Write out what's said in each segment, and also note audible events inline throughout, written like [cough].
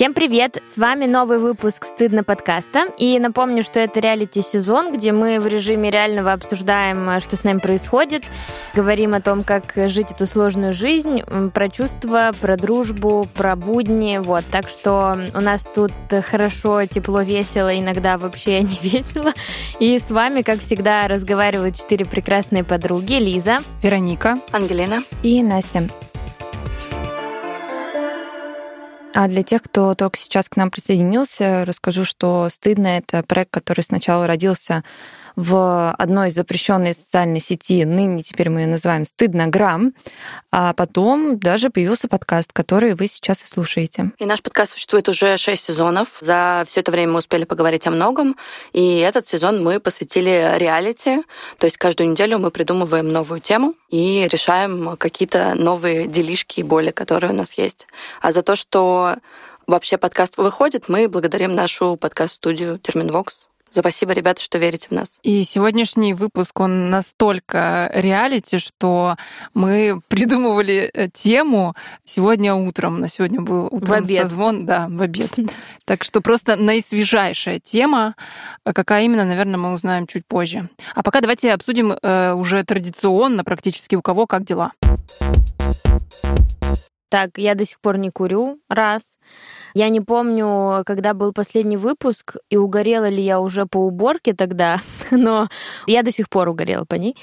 Всем привет! С вами новый выпуск «Стыдно» подкаста. И напомню, что это реалити-сезон, где мы в режиме реального обсуждаем, что с нами происходит, говорим о том, как жить эту сложную жизнь, про чувства, про дружбу, про будни. Вот. Так что у нас тут хорошо, тепло, весело, иногда вообще [laughs] не весело. И с вами, как всегда, разговаривают четыре прекрасные подруги. Лиза, Вероника, Ангелина и Настя. А для тех, кто только сейчас к нам присоединился, расскажу, что «Стыдно» — это проект, который сначала родился в одной запрещенной социальной сети, ныне теперь мы ее называем «Стыднограмм», а потом даже появился подкаст, который вы сейчас и слушаете. И наш подкаст существует уже шесть сезонов. За все это время мы успели поговорить о многом, и этот сезон мы посвятили реалити, то есть каждую неделю мы придумываем новую тему и решаем какие-то новые делишки и боли, которые у нас есть. А за то, что вообще подкаст выходит, мы благодарим нашу подкаст-студию Терминвокс. Спасибо, ребята, что верите в нас. И сегодняшний выпуск, он настолько реалити, что мы [laughs] придумывали э, тему сегодня утром. На сегодня был утром в обед. созвон. Да, в обед. Так что просто наисвежайшая тема. А Какая именно, наверное, мы узнаем чуть позже. А пока давайте обсудим э, уже традиционно практически у кого как дела. Так, я до сих пор не курю, раз. Я не помню, когда был последний выпуск, и угорела ли я уже по уборке тогда, [laughs] но я до сих пор угорела по ней.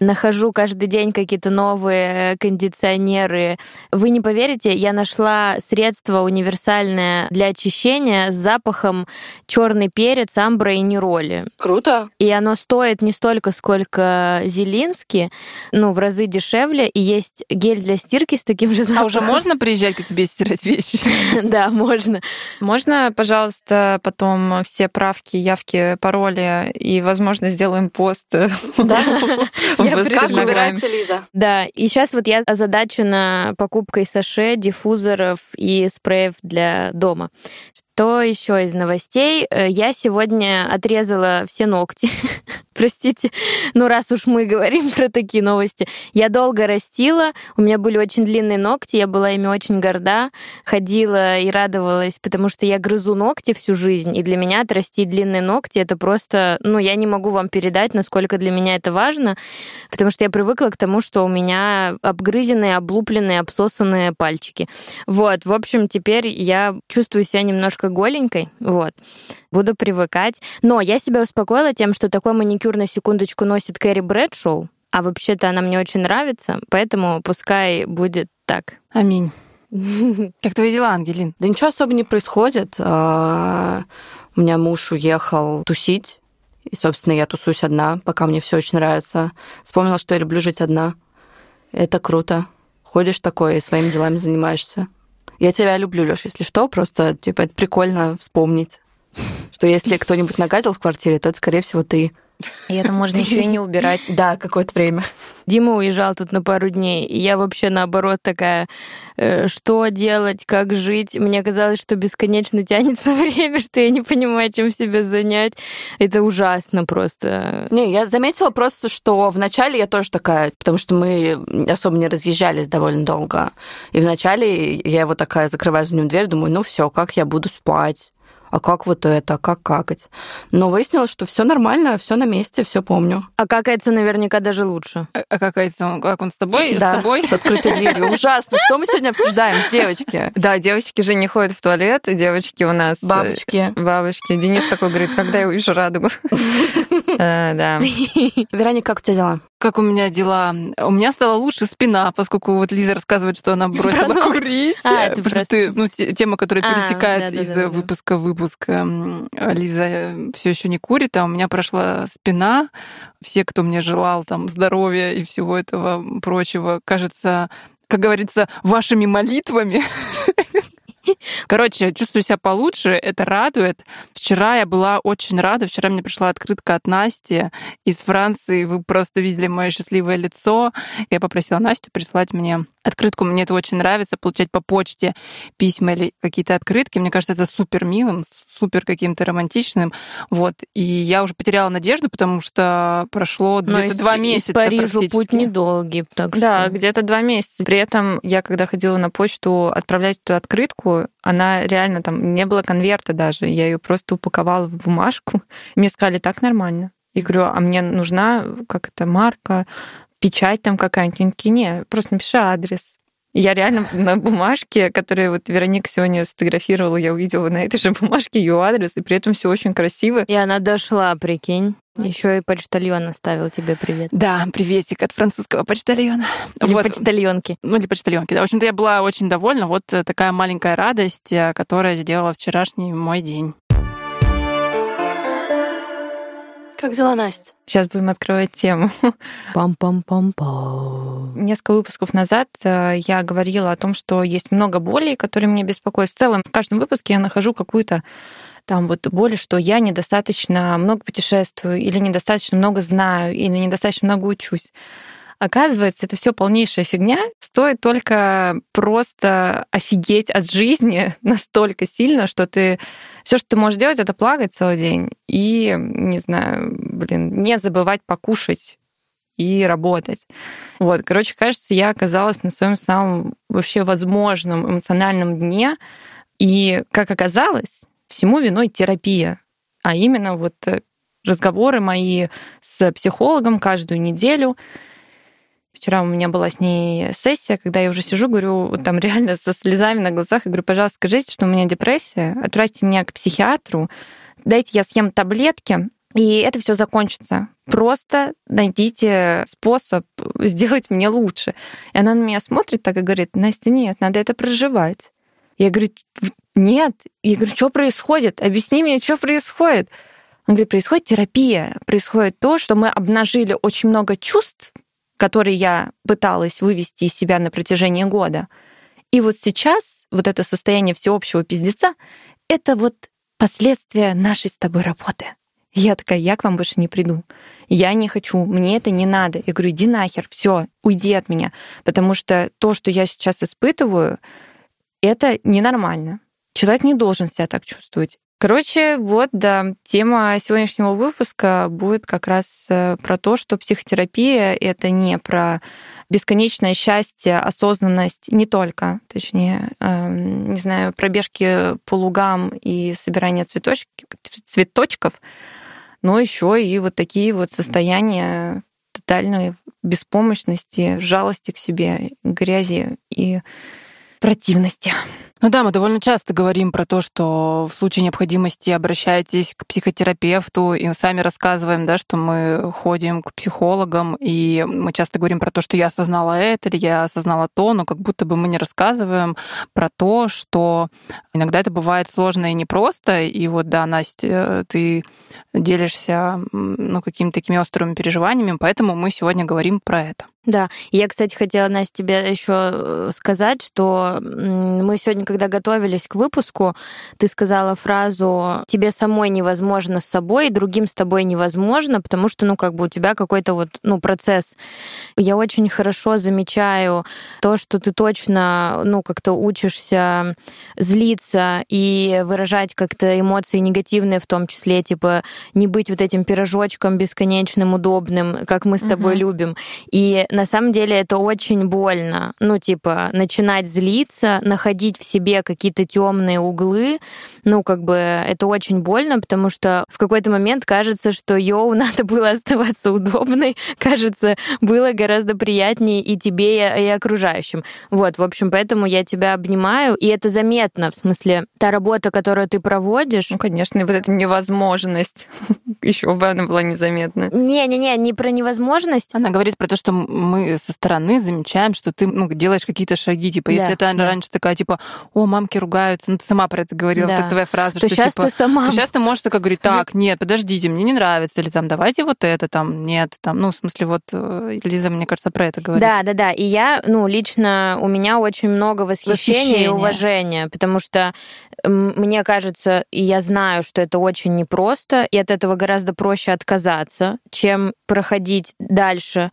Нахожу каждый день какие-то новые кондиционеры. Вы не поверите, я нашла средство универсальное для очищения с запахом черный перец, амбра и нероли. Круто. И оно стоит не столько, сколько Зелинский, ну, в разы дешевле. И есть гель для стирки с таким же запахом. А уже можно приезжать к тебе стирать вещи? [laughs] Да, можно. Можно, пожалуйста, потом все правки, явки, пароли и, возможно, сделаем пост Да? [laughs] Как убирается Лиза? Да, и сейчас вот я озадачена покупкой саше, диффузоров и спреев для дома. Что еще из новостей? Э, Я сегодня отрезала все ногти. [laughs] Простите, ну раз уж мы говорим [laughs] про такие новости. Я долго растила, у меня были очень длинные ногти, я была ими очень горда, ходила и радовалась, потому что я грызу ногти всю жизнь, и для меня отрастить длинные ногти это просто, ну я не могу вам передать, насколько для меня это важно, потому что я привыкла к тому, что у меня обгрызенные, облупленные, обсосанные пальчики. Вот, в общем, теперь я чувствую себя немножко голенькой, вот. Буду привыкать. Но я себя успокоила тем, что такой маникюр на секундочку носит Кэрри Брэдшоу, а вообще-то она мне очень нравится, поэтому пускай будет так. Аминь. [laughs] Как твои дела, Ангелин? Да ничего особо не происходит. А, У меня муж уехал тусить, и, собственно, я тусуюсь одна, пока мне все очень нравится. Вспомнила, что я люблю жить одна. Это круто. Ходишь такое и своими делами занимаешься. Я тебя люблю, Лёш, если что, просто, типа, это прикольно вспомнить, что если кто-нибудь нагадил в квартире, то это, скорее всего, ты. И это можно еще и не убирать. [laughs] Да, какое-то время. Дима уезжал тут на пару дней, и я вообще наоборот такая, э, что делать, как жить. Мне казалось, что бесконечно тянется [laughs] время, что я не понимаю, чем себя занять. Это ужасно просто. Не, я заметила просто, что вначале я тоже такая, потому что мы особо не разъезжались довольно долго. И вначале я его такая закрываю за ним дверь, думаю, ну все, как я буду спать? А как вот это, а как какать? Но выяснилось, что все нормально, все на месте, все помню. А какается наверняка даже лучше. А а как, это, как он с тобой? да, С тобой? с открытой дверью. Ужасно. Что мы сегодня обсуждаем, девочки? Да, девочки же не ходят в туалет, девочки у нас... э, Бабочки. Бабочки. Денис такой говорит, когда я увижу радугу. [laughs] Э, Да. Вероника, как у тебя дела? Как у меня дела? У меня стала лучше спина, поскольку вот Лиза рассказывает, что она бросила ногти. курить. А, это Потому что просто- ты, ну, те- тема, которая А, перетекает из да-да-да-да. выпуска в выпуск. Эм, Лиза все еще не курит, а у меня прошла спина. Все, кто мне желал там здоровья и всего этого прочего, кажется, как говорится, вашими молитвами. [laughs] Короче, чувствую себя получше, это радует. Вчера я была очень рада, вчера мне пришла открытка от Насти из Франции. Вы просто видели мое счастливое лицо. Я попросила Настю прислать мне открытку. Мне это очень нравится, получать по почте письма или какие-то открытки. Мне кажется, это супер милым, супер каким-то романтичным. Вот. И я уже потеряла надежду, потому что прошло Но где-то два месяца Из Парижу путь недолгий. Так Да, что- где-то два месяца. При этом я, когда ходила на почту отправлять эту открытку, она реально там не было конверта даже, я ее просто упаковала в бумажку. Мне сказали, так нормально. Я говорю, а мне нужна как это марка, печать там какая-нибудь? Они такие, не, просто напиши адрес. Я реально на бумажке, которую вот Вероника сегодня сфотографировала, я увидела на этой же бумажке ее адрес, и при этом все очень красиво. И она дошла, прикинь. Еще и почтальон оставил тебе привет. Да, приветик от французского почтальона. Или вот. почтальонки. Ну, или почтальонки, да. В общем-то, я была очень довольна. Вот такая маленькая радость, э, которая сделала вчерашний мой день. Как дела, Настя? Сейчас будем открывать тему. [laughs] Пам-пам-пам-пам. Несколько выпусков назад э, я говорила о том, что есть много болей, которые меня беспокоят. В целом, в каждом выпуске я нахожу какую-то там вот боль, что я недостаточно много путешествую, или недостаточно много знаю, или недостаточно много учусь. Оказывается, это все полнейшая фигня. Стоит только просто офигеть от жизни [laughs] настолько сильно, что ты все, что ты можешь делать, это плакать целый день и, не знаю, блин, не забывать покушать и работать. Вот, короче, кажется, я оказалась на своем самом вообще возможном эмоциональном дне. И, как оказалось, всему виной терапия. А именно вот разговоры мои с психологом каждую неделю — Вчера у меня была с ней сессия, когда я уже сижу, говорю, там реально со слезами на глазах, и говорю, пожалуйста, скажите, что у меня депрессия, отправьте меня к психиатру, дайте я съем таблетки, и это все закончится. Просто найдите способ сделать мне лучше. И она на меня смотрит так и говорит, Настя, нет, надо это проживать. Я говорю, нет. Я говорю, что происходит? Объясни мне, что происходит. Он говорит, происходит терапия, происходит то, что мы обнажили очень много чувств, который я пыталась вывести из себя на протяжении года. И вот сейчас вот это состояние всеобщего пиздеца — это вот последствия нашей с тобой работы. Я такая, я к вам больше не приду. Я не хочу, мне это не надо. Я говорю, иди нахер, все, уйди от меня. Потому что то, что я сейчас испытываю, это ненормально. Человек не должен себя так чувствовать. Короче, вот, да, тема сегодняшнего выпуска будет как раз э, про то, что психотерапия — это не про бесконечное счастье, осознанность, не только, точнее, э, не знаю, пробежки по лугам и собирание цветочки, цветочков, но еще и вот такие вот состояния тотальной беспомощности, жалости к себе, грязи и противности. Ну да, мы довольно часто говорим про то, что в случае необходимости обращайтесь к психотерапевту, и сами рассказываем, да, что мы ходим к психологам, и мы часто говорим про то, что я осознала это, или я осознала то, но как будто бы мы не рассказываем про то, что иногда это бывает сложно и непросто. И вот, да, Настя, ты делишься ну, какими-то такими острыми переживаниями, поэтому мы сегодня говорим про это. Да, я, кстати, хотела, Настя, тебе еще э, сказать, что мы сегодня, когда готовились к выпуску, ты сказала фразу «тебе самой невозможно с собой, и другим с тобой невозможно, потому что, ну, как бы у тебя какой-то вот, ну, процесс». Я очень хорошо замечаю то, что ты точно, ну, как-то учишься злиться и выражать как-то эмоции негативные в том числе, типа не быть вот этим пирожочком бесконечным, удобным, как мы с тобой угу. любим. И на самом деле это очень больно. Ну, типа, начинать злиться, находить в себе какие-то темные углы, ну, как бы это очень больно, потому что в какой-то момент кажется, что йоу, [laughs] надо было оставаться удобной, кажется, было гораздо приятнее и тебе, и окружающим. Вот, в общем, поэтому я тебя обнимаю, и это заметно, в смысле, та работа, которую ты проводишь. Ну, конечно, и вот эта невозможность, [laughs] еще бы она была незаметна. Не-не-не, не про невозможность. Она говорит про то, что мы со стороны замечаем, что ты ну, делаешь какие-то шаги. Типа, да, если это да. раньше такая, типа, о, мамки ругаются, ну ты сама про это говорила, да. вот твоя фраза, то что сейчас типа, ты сама... То сейчас ты можешь такая говорить, так, нет, подождите, мне не нравится, или там, давайте вот это, там, нет, там, ну, в смысле, вот э, Лиза, мне кажется, про это говорит. Да, да, да, и я, ну, лично у меня очень много восхищения, восхищения. и уважения, потому что мне кажется, и я знаю, что это очень непросто, и от этого гораздо проще отказаться, чем проходить дальше.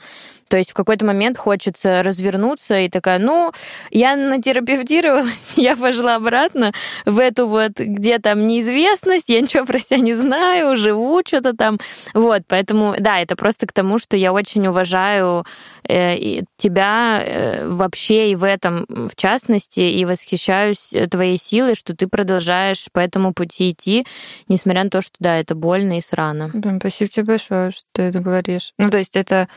То есть в какой-то момент хочется развернуться и такая, ну, я натерапевтировалась, [laughs] я пошла обратно в эту вот, где там неизвестность, я ничего про себя не знаю, живу что-то там. Вот, поэтому, да, это просто к тому, что я очень уважаю э, тебя э, вообще и в этом, в частности, и восхищаюсь твоей силой, что ты продолжаешь по этому пути идти, несмотря на то, что, да, это больно и срано. Да, спасибо тебе большое, что ты это говоришь. Ну, то есть это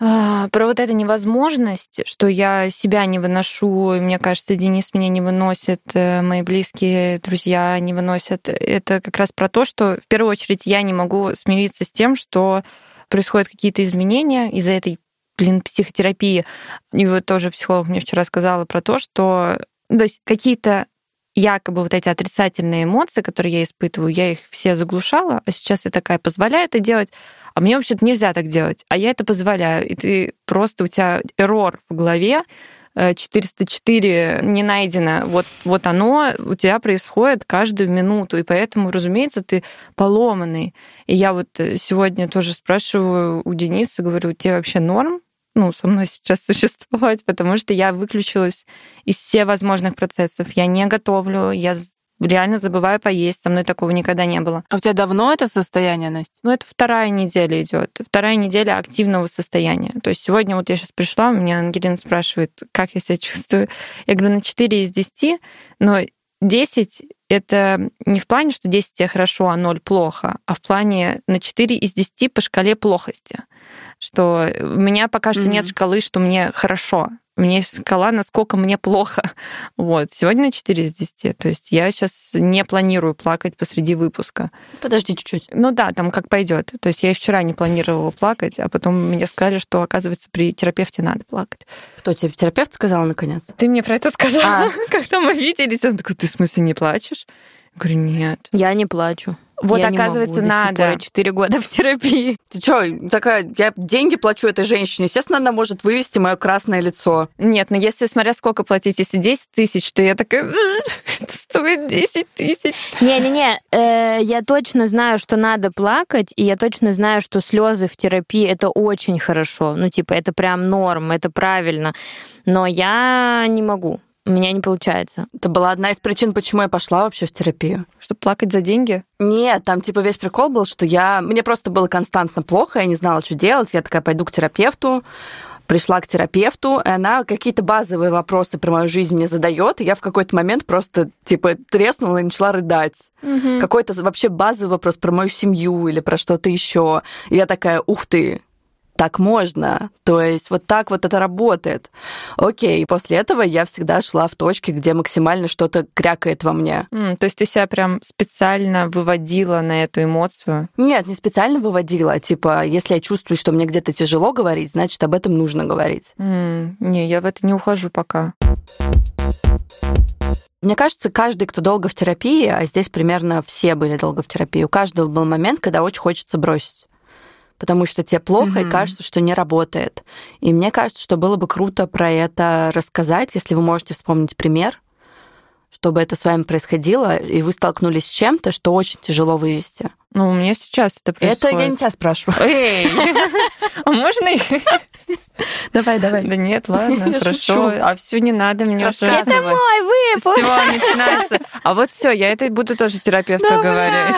а, про вот эту невозможность, что я себя не выношу, и мне кажется, Денис меня не выносит, э, мои близкие друзья не выносят. Это как раз про то, что в первую очередь я не могу смириться с тем, что происходят какие-то изменения из-за этой, блин, психотерапии. И вот тоже психолог мне вчера сказала про то, что то есть какие-то якобы вот эти отрицательные эмоции, которые я испытываю, я их все заглушала, а сейчас я такая позволяю это делать, а мне вообще-то нельзя так делать, а я это позволяю. И ты просто, у тебя эррор в голове, 404 э, не найдено. Вот, вот оно у тебя происходит каждую минуту, и поэтому, разумеется, ты поломанный. И я вот э, сегодня тоже спрашиваю у Дениса, говорю, тебе вообще норм? Ну, со мной сейчас [laughs] существовать, потому что я выключилась из всех возможных процессов. Я не готовлю, я реально забываю поесть. Со мной такого никогда не было. А у тебя давно это состояние, Настя? Ну, это вторая неделя идет. Вторая неделя активного состояния. То есть сегодня вот я сейчас пришла, у меня Ангелина спрашивает, как я себя чувствую. Я говорю, на 4 из 10, но 10 это не в плане, что 10 тебе хорошо, а 0 плохо, а в плане на 4 из 10 по шкале плохости. Что у меня пока что mm-hmm. нет шкалы, что мне хорошо. У меня есть скала, насколько мне плохо. [laughs] Вот. Сегодня 4 из 10. То есть я сейчас не планирую плакать посреди выпуска. Подожди чуть-чуть. Ну да, там как пойдет. То есть я и вчера не планировала плакать, а потом мне сказали, что, оказывается, при терапевте надо плакать. Кто тебе терапевт сказал, наконец? Ты мне про это сказала, а. [laughs] когда мы виделись. Он такой, ты в смысле не плачешь? Я говорю, нет. Я не плачу. Вот, я оказывается, не могу надо. Четыре года в терапии. Ты что, такая, я деньги плачу этой женщине, естественно, она может вывести мое красное лицо. Нет, но если, смотря сколько платить, если 10 тысяч, то я такая, это стоит 10 тысяч. Не-не-не, э, я точно знаю, что надо плакать, и я точно знаю, что слезы в терапии это очень хорошо. Ну, типа, это прям норм, это правильно. Но я не могу у меня не получается. Это была одна из причин, почему я пошла вообще в терапию. Чтобы плакать за деньги? Нет, там типа весь прикол был, что я... Мне просто было константно плохо, я не знала, что делать. Я такая, пойду к терапевту. Пришла к терапевту, и она какие-то базовые вопросы про мою жизнь мне задает, и я в какой-то момент просто типа треснула и начала рыдать. Угу. Какой-то вообще базовый вопрос про мою семью или про что-то еще. И я такая, ух ты, так можно. То есть вот так вот это работает. Окей, после этого я всегда шла в точке, где максимально что-то крякает во мне. Mm, то есть ты себя прям специально выводила на эту эмоцию? Нет, не специально выводила. Типа, если я чувствую, что мне где-то тяжело говорить, значит, об этом нужно говорить. Mm, не, я в это не ухожу пока. Мне кажется, каждый, кто долго в терапии, а здесь примерно все были долго в терапии, у каждого был момент, когда очень хочется бросить потому что тебе плохо mm-hmm. и кажется, что не работает. И мне кажется, что было бы круто про это рассказать, если вы можете вспомнить пример, чтобы это с вами происходило, и вы столкнулись с чем-то, что очень тяжело вывести. Ну, у меня сейчас это происходит. Это я не тебя спрашиваю. Эй, [laughs] а можно Давай, давай. Да нет, ладно, хорошо. А все не надо мне уже. Это мой выпуск. Все [laughs] начинается. А вот все, я это буду тоже терапевту говорить.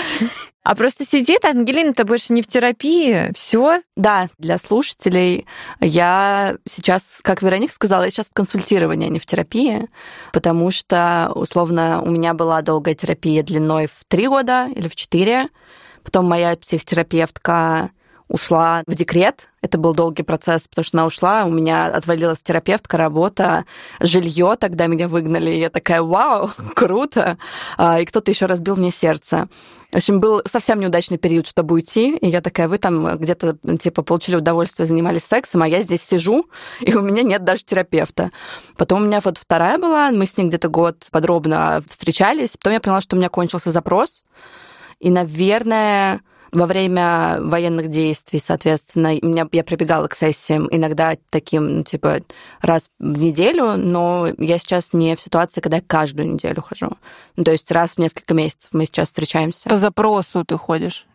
А просто сидит Ангелина-то больше не в терапии, все. Да, для слушателей я сейчас, как Вероника сказала, я сейчас в консультировании, а не в терапии, потому что, условно, у меня была долгая терапия длиной в три года или в четыре. Потом моя психотерапевтка ушла в декрет. Это был долгий процесс, потому что она ушла, у меня отвалилась терапевтка, работа, жилье, тогда меня выгнали, и я такая, вау, [laughs] круто. А, и кто-то еще разбил мне сердце. В общем, был совсем неудачный период, чтобы уйти, и я такая, вы там где-то, типа, получили удовольствие, занимались сексом, а я здесь сижу, и у меня нет даже терапевта. Потом у меня вот вторая была, мы с ней где-то год подробно встречались, потом я поняла, что у меня кончился запрос, и, наверное, во время военных действий, соответственно, меня, я прибегала к сессиям иногда таким, ну, типа, раз в неделю, но я сейчас не в ситуации, когда я каждую неделю хожу. Ну, то есть раз в несколько месяцев мы сейчас встречаемся. По запросу ты ходишь?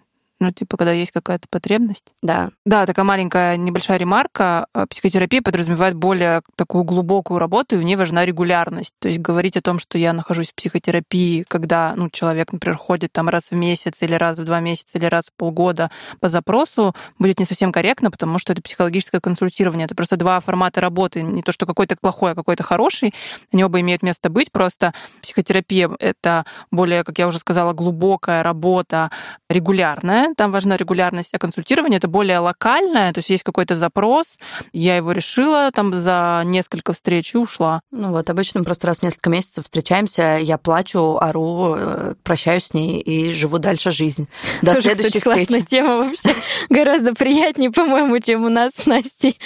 Ну, типа, когда есть какая-то потребность. Да. Да, такая маленькая небольшая ремарка. А, психотерапия подразумевает более такую глубокую работу, и в ней важна регулярность. То есть говорить о том, что я нахожусь в психотерапии, когда ну, человек, например, ходит там раз в месяц или раз в два месяца или раз в полгода по запросу, будет не совсем корректно, потому что это психологическое консультирование. Это просто два формата работы. Не то, что какой-то плохой, а какой-то хороший. Они оба имеют место быть. Просто психотерапия — это более, как я уже сказала, глубокая работа, регулярная. Там важна регулярность, а консультирование — это более локальное. То есть есть какой-то запрос, я его решила там за несколько встреч и ушла. Ну вот, обычно просто раз в несколько месяцев встречаемся, я плачу, ору, э, прощаюсь с ней и живу дальше жизнь. До Тоже, следующей кстати, встречи. классная тема вообще. Гораздо приятнее, по-моему, чем у нас с Настей.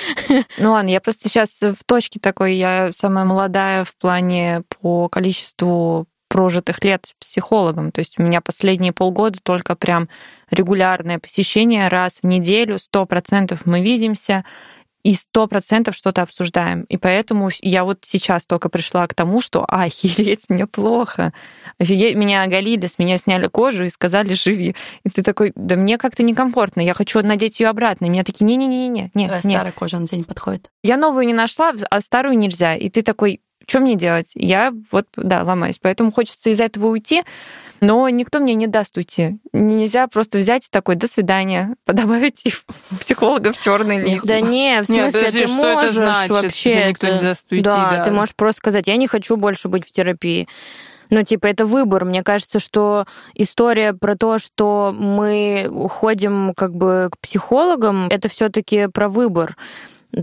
Ну ладно, я просто сейчас в точке такой, я самая молодая в плане по количеству прожитых лет с психологом. То есть у меня последние полгода только прям регулярное посещение раз в неделю, сто процентов мы видимся, и сто процентов что-то обсуждаем. И поэтому я вот сейчас только пришла к тому, что охереть, мне плохо. Офигеть, меня оголили, с меня сняли кожу и сказали, живи. И ты такой, да мне как-то некомфортно, я хочу надеть ее обратно. И меня такие, не-не-не-не, нет, нет. старая кожа на не подходит. Я новую не нашла, а старую нельзя. И ты такой, что мне делать? Я вот, да, ломаюсь. Поэтому хочется из этого уйти, но никто мне не даст уйти. Нельзя просто взять такой, до свидания, [laughs] добавить психолога в черный лист. Да не, в смысле, Нет, подожди, ты что можешь это значит? вообще... Тебе никто не даст уйти, да, да, ты можешь просто сказать, я не хочу больше быть в терапии. Ну, типа, это выбор. Мне кажется, что история про то, что мы уходим как бы к психологам, это все-таки про выбор.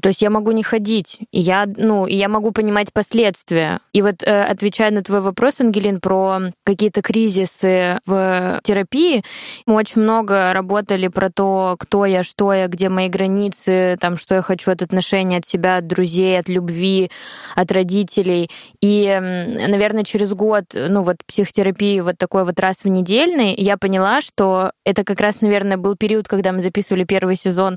То есть я могу не ходить, и я, ну, и я могу понимать последствия. И вот э, отвечая на твой вопрос, Ангелин, про какие-то кризисы в терапии, мы очень много работали про то, кто я, что я, где мои границы, там, что я хочу от отношений, от себя, от друзей, от любви, от родителей. И, наверное, через год, ну, вот психотерапии вот такой вот раз в недельный, я поняла, что это как раз, наверное, был период, когда мы записывали первый сезон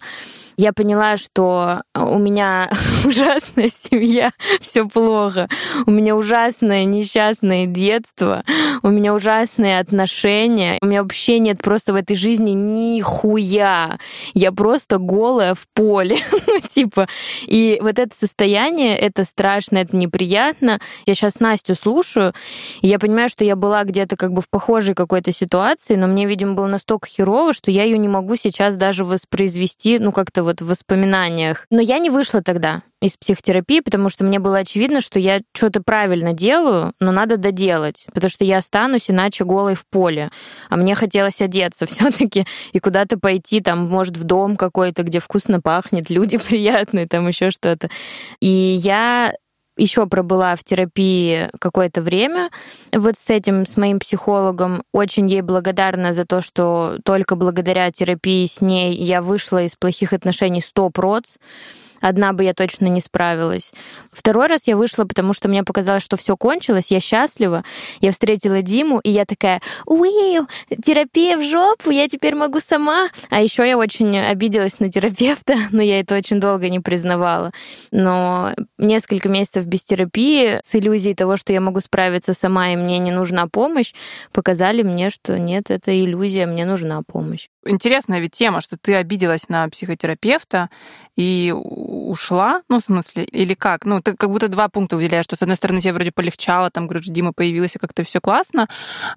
я поняла, что у меня [laughs] ужасная семья, [laughs] все плохо, у меня ужасное несчастное детство, у меня ужасные отношения, у меня вообще нет просто в этой жизни нихуя. Я просто голая в поле, [laughs] ну, типа. И вот это состояние, это страшно, это неприятно. Я сейчас Настю слушаю, и я понимаю, что я была где-то как бы в похожей какой-то ситуации, но мне, видимо, было настолько херово, что я ее не могу сейчас даже воспроизвести, ну, как-то вот в воспоминаниях. Но я не вышла тогда из психотерапии, потому что мне было очевидно, что я что-то правильно делаю, но надо доделать, потому что я останусь иначе голой в поле. А мне хотелось одеться [laughs] все-таки и куда-то пойти, там, может, в дом какой-то, где вкусно пахнет, люди [laughs] приятные, там еще что-то. И я еще пробыла в терапии какое-то время вот с этим, с моим психологом. Очень ей благодарна за то, что только благодаря терапии с ней я вышла из плохих отношений 100%. Одна бы я точно не справилась. Второй раз я вышла, потому что мне показалось, что все кончилось, я счастлива. Я встретила Диму, и я такая, уи, терапия в жопу, я теперь могу сама. А еще я очень обиделась на терапевта, [laughs] но я это очень долго не признавала. Но несколько месяцев без терапии с иллюзией того, что я могу справиться сама, и мне не нужна помощь, показали мне, что нет, это иллюзия, мне нужна помощь. Интересная ведь тема, что ты обиделась на психотерапевта и ушла, ну, в смысле, или как? Ну, ты как будто два пункта выделяешь, что, с одной стороны, тебе вроде полегчало, там, говоришь, Дима появилась, и как-то все классно,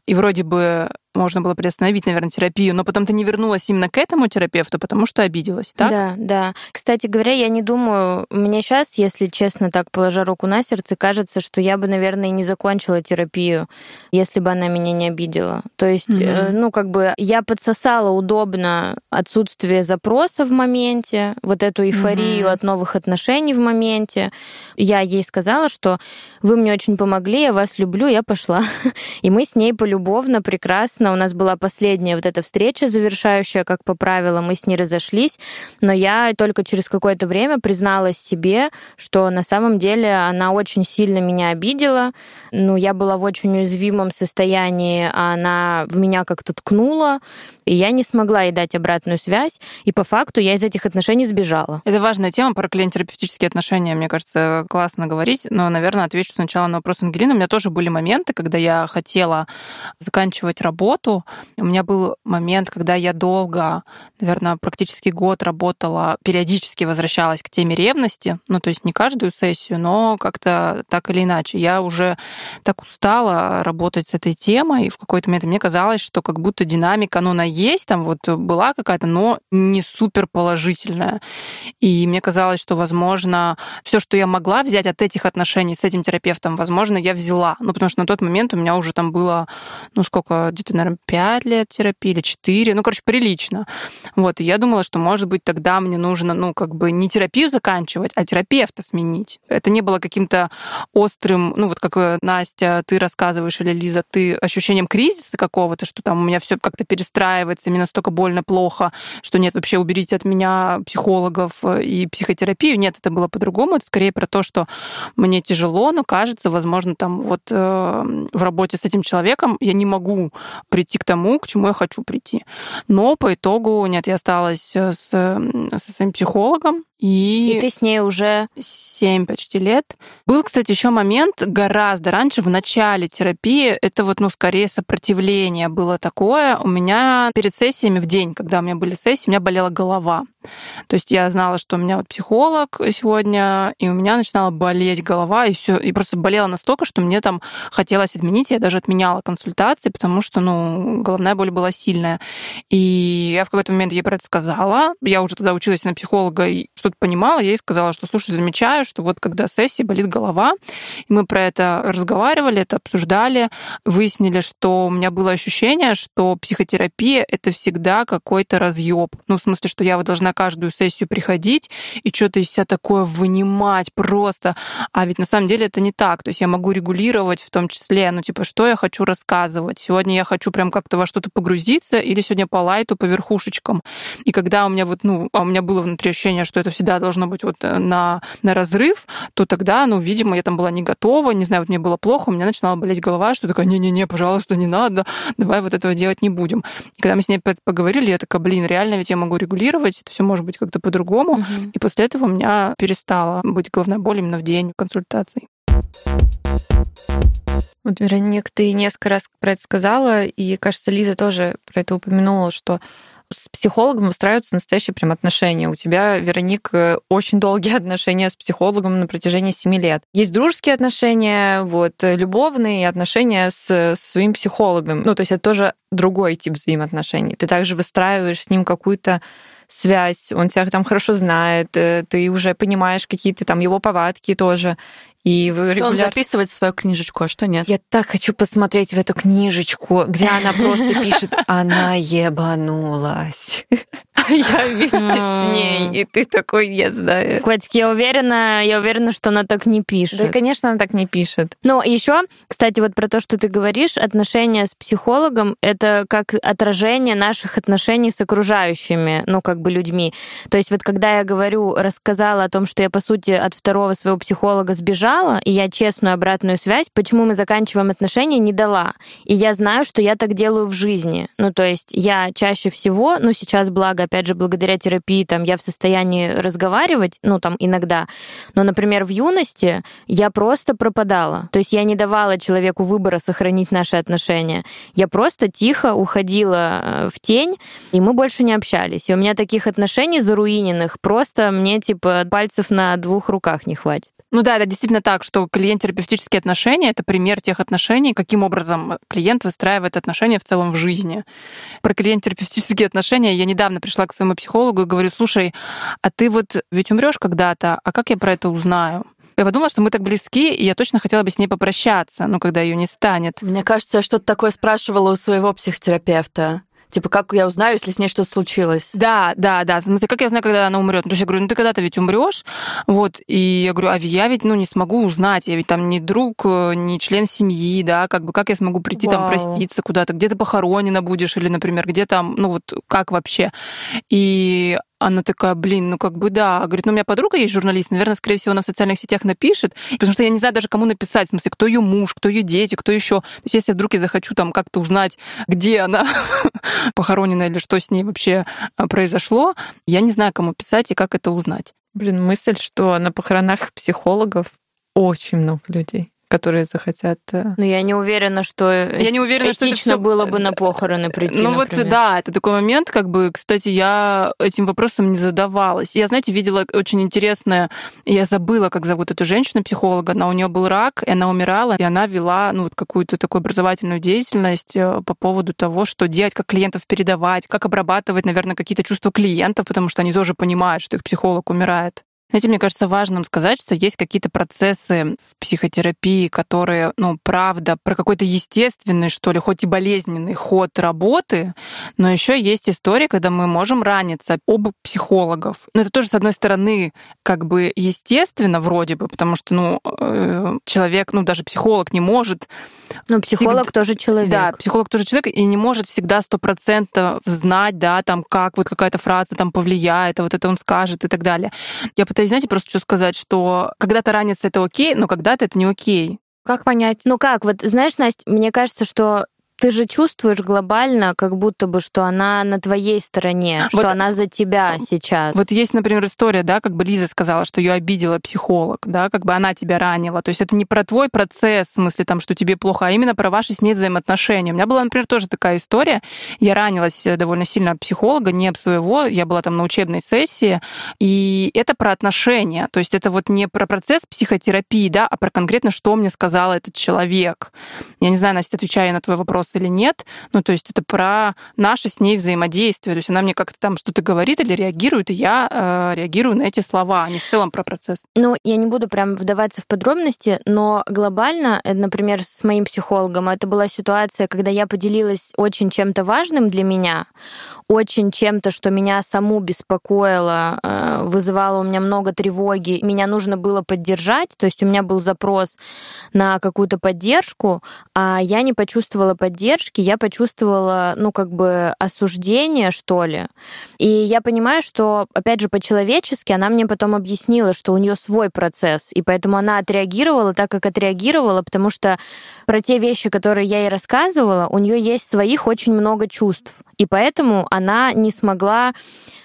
и вроде бы можно было приостановить, наверное, терапию, но потом ты не вернулась именно к этому терапевту, потому что обиделась, так? Да, да. Кстати говоря, я не думаю, мне сейчас, если честно, так положа руку на сердце, кажется, что я бы, наверное, не закончила терапию, если бы она меня не обидела. То есть, mm-hmm. ну, как бы я подсосала удобно отсутствие запроса в моменте, вот эту эйфорию mm-hmm. от новых отношений в моменте. Я ей сказала, что вы мне очень помогли, я вас люблю, я пошла. [laughs] И мы с ней полюбовно, прекрасно у нас была последняя вот эта встреча завершающая, как по правилам, мы с ней разошлись, но я только через какое-то время призналась себе, что на самом деле она очень сильно меня обидела, ну, я была в очень уязвимом состоянии, а она в меня как-то ткнула, и я не смогла ей дать обратную связь, и по факту я из этих отношений сбежала. Это важная тема про клиент-терапевтические отношения, мне кажется, классно говорить, но, наверное, отвечу сначала на вопрос Ангелины. У меня тоже были моменты, когда я хотела заканчивать работу, работу. У меня был момент, когда я долго, наверное, практически год работала, периодически возвращалась к теме ревности. Ну, то есть не каждую сессию, но как-то так или иначе. Я уже так устала работать с этой темой, и в какой-то момент мне казалось, что как будто динамика, ну, она есть, там вот была какая-то, но не супер положительная. И мне казалось, что, возможно, все, что я могла взять от этих отношений с этим терапевтом, возможно, я взяла. Ну, потому что на тот момент у меня уже там было, ну, сколько, где-то, наверное, 5 лет терапии или 4, ну, короче, прилично. Вот, и я думала, что, может быть, тогда мне нужно, ну, как бы не терапию заканчивать, а терапевта сменить. Это не было каким-то острым, ну, вот как э, Настя, ты рассказываешь, или Лиза, ты ощущением кризиса какого-то, что там у меня все как-то перестраивается, мне настолько больно, плохо, что нет, вообще уберите от меня психологов э, и психотерапию. Нет, это было по-другому. Это скорее про то, что мне тяжело, но кажется, возможно, там вот э, в работе с этим человеком я не могу прийти к тому, к чему я хочу прийти. Но по итогу, нет, я осталась э, с, со своим психологом, и... и ты с ней уже 7 почти лет. Был, кстати, еще момент гораздо раньше, в начале терапии, это вот, ну, скорее сопротивление было такое. У меня перед сессиями в день, когда у меня были сессии, у меня болела голова. То есть я знала, что у меня вот психолог сегодня, и у меня начинала болеть голова, и все, и просто болела настолько, что мне там хотелось отменить, я даже отменяла консультации, потому что, ну, головная боль была сильная. И я в какой-то момент ей про это сказала. Я уже тогда училась на психолога, и что-то понимала, я ей сказала, что, слушай, замечаю, что вот когда сессия болит голова, и мы про это разговаривали, это обсуждали, выяснили, что у меня было ощущение, что психотерапия — это всегда какой-то разъеб. Ну, в смысле, что я вот должна каждую сессию приходить и что-то из себя такое вынимать просто. А ведь на самом деле это не так. То есть я могу регулировать в том числе, ну, типа, что я хочу рассказывать. Сегодня я хочу прям как-то во что-то погрузиться, или сегодня по лайту, по верхушечкам. И когда у меня вот, ну, а у меня было внутри ощущение, что это всегда должно быть вот э, на, на разрыв, то тогда, ну, видимо, я там была не готова, не знаю, вот мне было плохо, у меня начинала болеть голова, что такая, не-не-не, пожалуйста, не надо, давай вот этого делать не будем. И когда мы с ней поговорили, я такая, блин, реально ведь я могу регулировать, это все может быть как-то по-другому. Угу. И после этого у меня перестала быть головная боль именно в день консультаций. Вот, Вероник, ты несколько раз про это сказала, и, кажется, Лиза тоже про это упомянула, что с психологом выстраиваются настоящие прям отношения. У тебя, Вероник, очень долгие [laughs] отношения с психологом на протяжении семи лет. Есть дружеские отношения, вот, любовные отношения с, с своим психологом. Ну, то есть это тоже другой тип взаимоотношений. Ты также выстраиваешь с ним какую-то связь, он тебя там хорошо знает, э, ты уже понимаешь какие-то там его повадки тоже. И что регуляр... он записывает свою книжечку, а что нет? Я так хочу посмотреть в эту книжечку, где она просто пишет «Она ебанулась». я вместе с ней, и ты такой, я знаю. Котик, я уверена, я уверена, что она так не пишет. Да, конечно, она так не пишет. Но еще, кстати, вот про то, что ты говоришь, отношения с психологом — это как отражение наших отношений с окружающими, ну, как бы людьми. То есть вот когда я говорю, рассказала о том, что я, по сути, от второго своего психолога сбежала, и я честную обратную связь, почему мы заканчиваем отношения, не дала. И я знаю, что я так делаю в жизни. Ну, то есть я чаще всего, ну, сейчас, благо, опять опять же, благодаря терапии, там, я в состоянии разговаривать, ну, там, иногда. Но, например, в юности я просто пропадала. То есть я не давала человеку выбора сохранить наши отношения. Я просто тихо уходила э, в тень, и мы больше не общались. И у меня таких отношений заруиненных просто мне, типа, пальцев на двух руках не хватит. Ну да, это действительно так, что клиент-терапевтические отношения — это пример тех отношений, каким образом клиент выстраивает отношения в целом в жизни. Про клиент-терапевтические отношения я недавно пришла к своему психологу и говорю, слушай, а ты вот ведь умрешь когда-то, а как я про это узнаю? Я подумала, что мы так близки, и я точно хотела бы с ней попрощаться, ну, когда ее не станет. Мне кажется, я что-то такое спрашивала у своего психотерапевта. Типа, как я узнаю, если с ней что-то случилось? Да, да, да. В смысле, как я узнаю, когда она умрет? Ну, то есть я говорю, ну ты когда-то ведь умрешь, вот, и я говорю, а я ведь, ну, не смогу узнать, я ведь там не друг, не член семьи, да, как бы, как я смогу прийти Вау. там проститься куда-то, где ты похоронена будешь, или, например, где там, ну, вот, как вообще? И она такая, блин, ну как бы да. Говорит, ну у меня подруга есть журналист, наверное, скорее всего, она в социальных сетях напишет, потому что я не знаю даже, кому написать, в смысле, кто ее муж, кто ее дети, кто еще. То есть если вдруг я захочу там как-то узнать, где она [laughs] похоронена или что с ней вообще а, произошло, я не знаю, кому писать и как это узнать. Блин, мысль, что на похоронах психологов очень много людей. Которые захотят. Э, ну, я не уверена, что я не уверена, что это всё... было бы на похороны прийти. Ну например. вот да, это такой момент, как бы, кстати, я этим вопросом не задавалась. Я, знаете, видела очень интересное, я забыла, как зовут эту женщину-психолога, она у нее был рак, и она умирала, и она вела ну, вот какую-то такую образовательную деятельность э, по поводу того, что делать, как клиентов передавать, как обрабатывать, наверное, какие-то чувства клиентов, потому что они тоже понимают, что их психолог умирает. Знаете, мне кажется важным сказать, что есть какие-то процессы в психотерапии, которые, ну, правда, про какой-то естественный, что ли, хоть и болезненный ход работы, но еще есть история, когда мы можем раниться об психологов. Но это тоже, с одной стороны, как бы естественно вроде бы, потому что, ну, э, человек, ну, даже психолог не может... Ну, психолог всегда... тоже человек. Да, психолог тоже человек и не может всегда сто процентов знать, да, там, как вот какая-то фраза там повлияет, а вот это он скажет и так далее. Я то есть, знаете, просто что сказать, что когда-то раниться это окей, но когда-то это не окей. Как понять? Ну как, вот знаешь, Настя, мне кажется, что ты же чувствуешь глобально, как будто бы, что она на твоей стороне, вот, что она за тебя сейчас. Вот есть, например, история, да, как бы Лиза сказала, что ее обидела психолог, да, как бы она тебя ранила. То есть это не про твой процесс, в смысле там, что тебе плохо, а именно про ваши с ней взаимоотношения. У меня была, например, тоже такая история. Я ранилась довольно сильно от психолога, не об своего, я была там на учебной сессии, и это про отношения. То есть это вот не про процесс психотерапии, да, а про конкретно, что мне сказал этот человек. Я не знаю, Настя, отвечая на твой вопрос, вопрос или нет. Ну, то есть это про наше с ней взаимодействие. То есть она мне как-то там что-то говорит или реагирует, и я э, реагирую на эти слова, а не в целом про процесс. Ну, я не буду прям вдаваться в подробности, но глобально, э, например, с моим психологом, это была ситуация, когда я поделилась очень чем-то важным для меня, очень чем-то, что меня саму беспокоило, э, вызывало у меня много тревоги, меня нужно было поддержать, то есть у меня был запрос на какую-то поддержку, а я не почувствовала поддержки, я почувствовала, ну, как бы осуждение, что ли. И я понимаю, что, опять же, по-человечески она мне потом объяснила, что у нее свой процесс, и поэтому она отреагировала так, как отреагировала, потому что про те вещи, которые я ей рассказывала, у нее есть своих очень много чувств. И поэтому она не смогла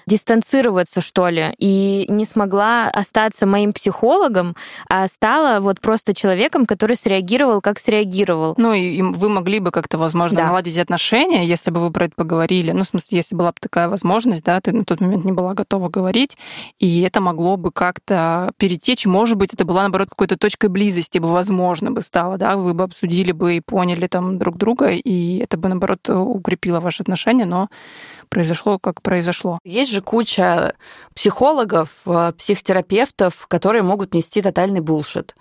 дистанцироваться, что ли, и не смогла остаться моим психологом, а стала вот просто человеком, который среагировал, как среагировал. Ну, и вы могли бы как-то, возможно, да. наладить отношения, если бы вы про это поговорили. Ну, в смысле, если была бы такая возможность, да, ты на тот момент не была готова говорить, и это могло бы как-то перетечь. Может быть, это была, наоборот, какой-то точкой близости бы, возможно, бы стало, да, вы бы обсудили бы и поняли там друг друга, и это бы, наоборот, укрепило ваши отношения, но произошло, как произошло. Есть же куча психологов, э, психотерапевтов, которые могут нести тотальный булшит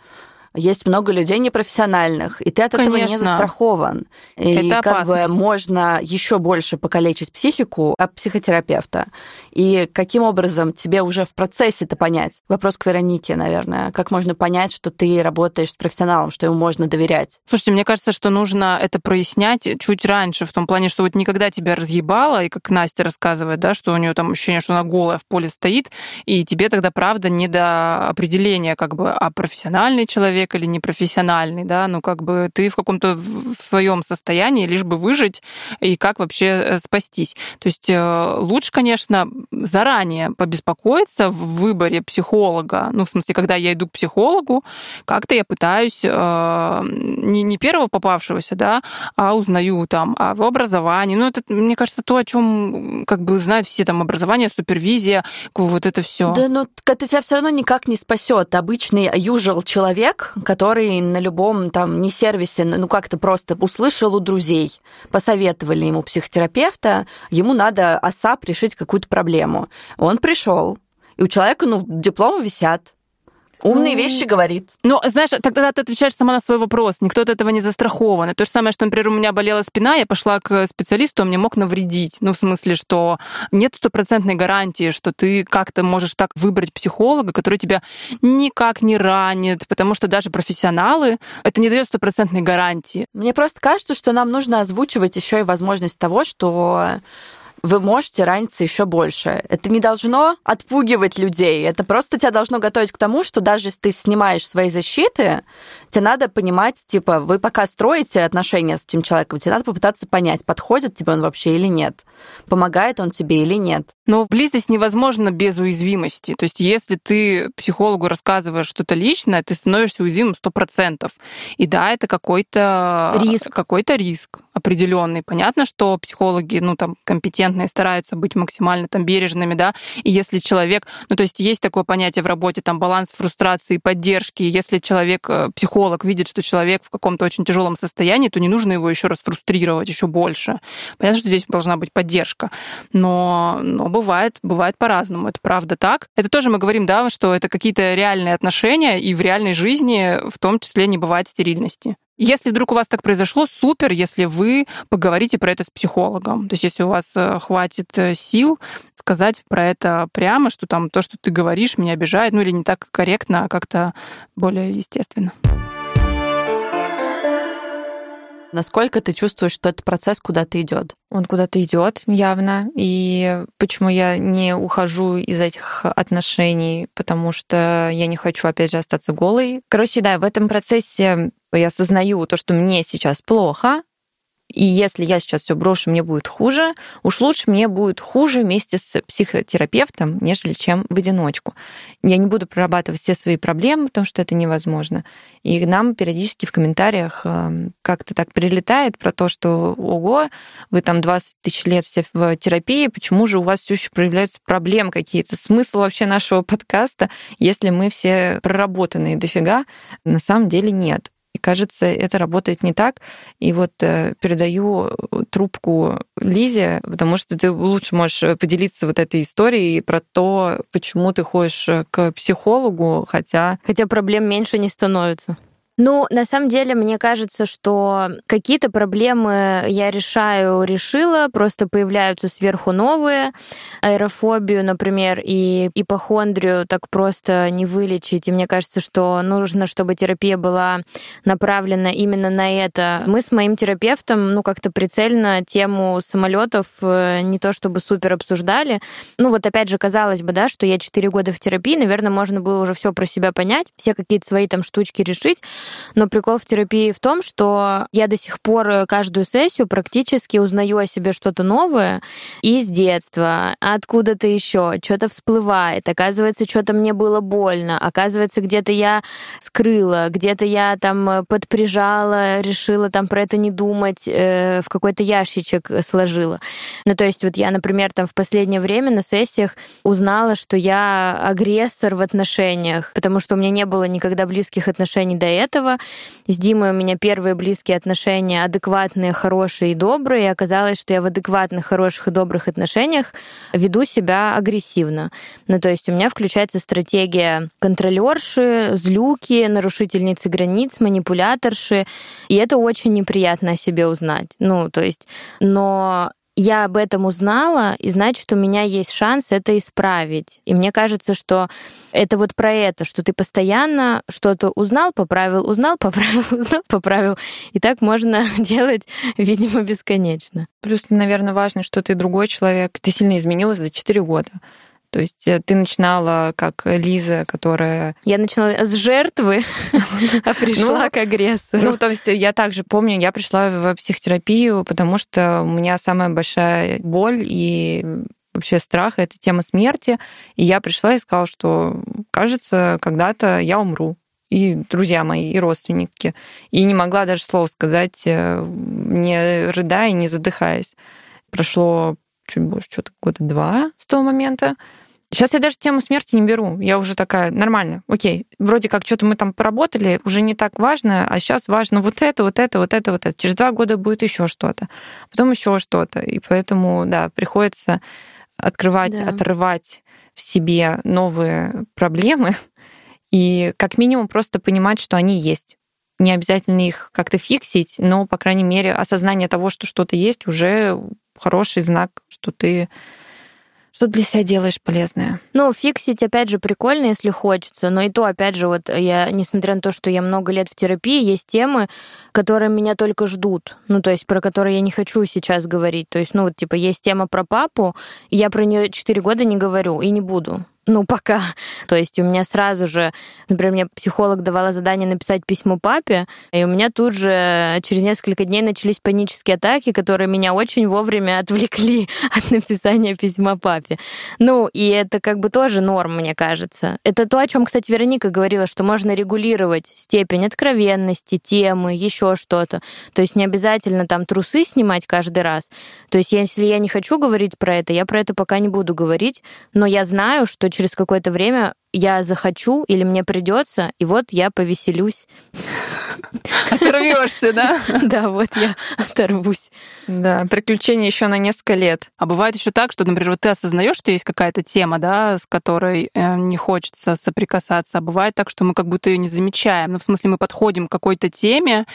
есть много людей непрофессиональных, и ты от Конечно. этого не застрахован. И Это как бы можно еще больше покалечить психику от психотерапевта. И каким образом тебе уже в процессе это понять? Вопрос к Веронике, наверное. Как можно понять, что ты работаешь с профессионалом, что ему можно доверять? Слушайте, мне кажется, что нужно это прояснять чуть раньше, в том плане, что вот никогда тебя разъебало, и как Настя рассказывает, да, что у нее там ощущение, что она голая в поле стоит, и тебе тогда, правда, не до определения, как бы, а профессиональный человек, человек или непрофессиональный, да, ну как бы ты в каком-то в своем состоянии, лишь бы выжить и как вообще э, спастись. То есть э, лучше, конечно, заранее побеспокоиться в выборе психолога. Ну, в смысле, когда я иду к психологу, как-то я пытаюсь э, не, не первого попавшегося, да, а узнаю там о его образовании. Ну, это, мне кажется, то, о чем как бы знают все там образование, супервизия, вот это все. Да, но это тебя все равно никак не спасет. Обычный usual человек, который на любом там не сервисе, ну как-то просто услышал у друзей, посоветовали ему психотерапевта, ему надо АСАП решить какую-то проблему. Он пришел, и у человека, ну, дипломы висят. Умные ну, вещи говорит. Ну, знаешь, тогда ты отвечаешь сама на свой вопрос. Никто от этого не застрахован. То же самое, что, например, у меня болела спина, я пошла к специалисту, он мне мог навредить. Ну, в смысле, что нет стопроцентной гарантии, что ты как-то можешь так выбрать психолога, который тебя никак не ранит, потому что даже профессионалы, это не дает стопроцентной гарантии. Мне просто кажется, что нам нужно озвучивать еще и возможность того, что вы можете раниться еще больше. Это не должно отпугивать людей. Это просто тебя должно готовить к тому, что даже если ты снимаешь свои защиты, тебе надо понимать, типа, вы пока строите отношения с этим человеком, тебе надо попытаться понять, подходит тебе он вообще или нет, помогает он тебе или нет. Но близость невозможна без уязвимости. То есть если ты психологу рассказываешь что-то личное, ты становишься уязвимым сто процентов. И да, это какой-то риск, какой-то риск определенный. Понятно, что психологи, ну там компетентные, стараются быть максимально там бережными, да. И если человек, ну то есть есть такое понятие в работе там баланс фрустрации и поддержки. Если человек э, психолог видит, что человек в каком-то очень тяжелом состоянии, то не нужно его еще раз фрустрировать еще больше. Понятно, что здесь должна быть поддержка, но, но бывает, бывает по-разному. Это правда так. Это тоже мы говорим, да, что это какие-то реальные отношения, и в реальной жизни в том числе не бывает стерильности. Если вдруг у вас так произошло, супер, если вы поговорите про это с психологом. То есть если у вас э, хватит э, сил сказать про это прямо, что там то, что ты говоришь, меня обижает, ну или не так корректно, а как-то более естественно. Насколько ты чувствуешь, что этот процесс куда-то идет? Он куда-то идет явно. И почему я не ухожу из этих отношений, потому что я не хочу, опять же, остаться голой. Короче, да, в этом процессе я осознаю то, что мне сейчас плохо, и если я сейчас все брошу, мне будет хуже, уж лучше мне будет хуже вместе с психотерапевтом, нежели чем в одиночку. Я не буду прорабатывать все свои проблемы, потому что это невозможно. И нам периодически в комментариях эм, как-то так прилетает про то, что ого, вы там 20 тысяч лет все в терапии, почему же у вас все еще проявляются проблемы какие-то? Смысл вообще нашего [laughs] подкаста, если мы все проработанные дофига, на самом деле нет. Кажется, это работает не так. И вот э, передаю трубку Лизе, потому что ты лучше можешь поделиться вот этой историей про то, почему ты ходишь к психологу, хотя... Хотя проблем меньше не становится. Ну, на самом деле, мне кажется, что какие-то проблемы я решаю, решила, просто появляются сверху новые. Аэрофобию, например, и ипохондрию так просто не вылечить. И мне кажется, что нужно, чтобы терапия была направлена именно на это. Мы с моим терапевтом, ну, как-то прицельно тему самолетов э, не то чтобы супер обсуждали. Ну, вот опять же, казалось бы, да, что я 4 года в терапии, наверное, можно было уже все про себя понять, все какие-то свои там штучки решить. Но прикол в терапии в том, что я до сих пор каждую сессию практически узнаю о себе что-то новое из детства, откуда-то еще, что-то всплывает. Оказывается, что-то мне было больно. Оказывается, где-то я скрыла, где-то я там подприжала, решила там про это не думать, э, в какой-то ящичек сложила. Ну, то есть вот я, например, там в последнее время на сессиях узнала, что я агрессор в отношениях, потому что у меня не было никогда близких отношений до этого, этого. С Димой у меня первые близкие отношения адекватные, хорошие и добрые. И оказалось, что я в адекватных, хороших и добрых отношениях веду себя агрессивно. Ну, то есть у меня включается стратегия контролерши, злюки, нарушительницы границ, манипуляторши. И это очень неприятно о себе узнать. Ну, то есть, но я об этом узнала, и значит, у меня есть шанс это исправить. И мне кажется, что это вот про это, что ты постоянно что-то узнал, поправил, узнал, [laughs] поправил, узнал, поправил. И так можно [laughs] делать, видимо, бесконечно. Плюс, наверное, важно, что ты другой человек. Ты сильно изменилась за 4 года. То есть э, ты начинала как Лиза, которая... Я начинала с жертвы, [laughs] а пришла ну, к агрессору. Ну, то есть я также помню, я пришла в психотерапию, потому что у меня самая большая боль и вообще страх — это тема смерти. И я пришла и сказала, что, кажется, когда-то я умру и друзья мои, и родственники. И не могла даже слова сказать, э, не рыдая, не задыхаясь. Прошло чуть больше, что-то года два с того момента. Сейчас я даже тему смерти не беру. Я уже такая, нормально, окей. Вроде как что-то мы там поработали, уже не так важно, а сейчас важно вот это, вот это, вот это, вот это. Через два года будет еще что-то, потом еще что-то. И поэтому, да, приходится открывать, да. отрывать в себе новые проблемы и как минимум просто понимать, что они есть. Не обязательно их как-то фиксить, но, по крайней мере, осознание того, что что-то есть, уже хороший знак, что ты Что для себя делаешь полезное? Ну, фиксить, опять же, прикольно, если хочется. Но и то, опять же, вот я, несмотря на то, что я много лет в терапии, есть темы, которые меня только ждут. Ну, то есть, про которые я не хочу сейчас говорить. То есть, ну, вот, типа, есть тема про папу, и я про нее 4 года не говорю и не буду ну, пока. То есть у меня сразу же, например, мне психолог давала задание написать письмо папе, и у меня тут же через несколько дней начались панические атаки, которые меня очень вовремя отвлекли [laughs] от написания письма папе. Ну, и это как бы тоже норм, мне кажется. Это то, о чем, кстати, Вероника говорила, что можно регулировать степень откровенности, темы, еще что-то. То есть не обязательно там трусы снимать каждый раз. То есть если я не хочу говорить про это, я про это пока не буду говорить, но я знаю, что через какое-то время я захочу или мне придется, и вот я повеселюсь. Оторвешься, да? [laughs] Да, вот я оторвусь. Да, приключения еще на несколько лет. А бывает еще так, что, например, вот ты осознаешь, что есть какая-то тема, да, с которой э, не хочется соприкасаться, а бывает так, что мы как будто ее не замечаем. Ну, в смысле, мы подходим к какой-то теме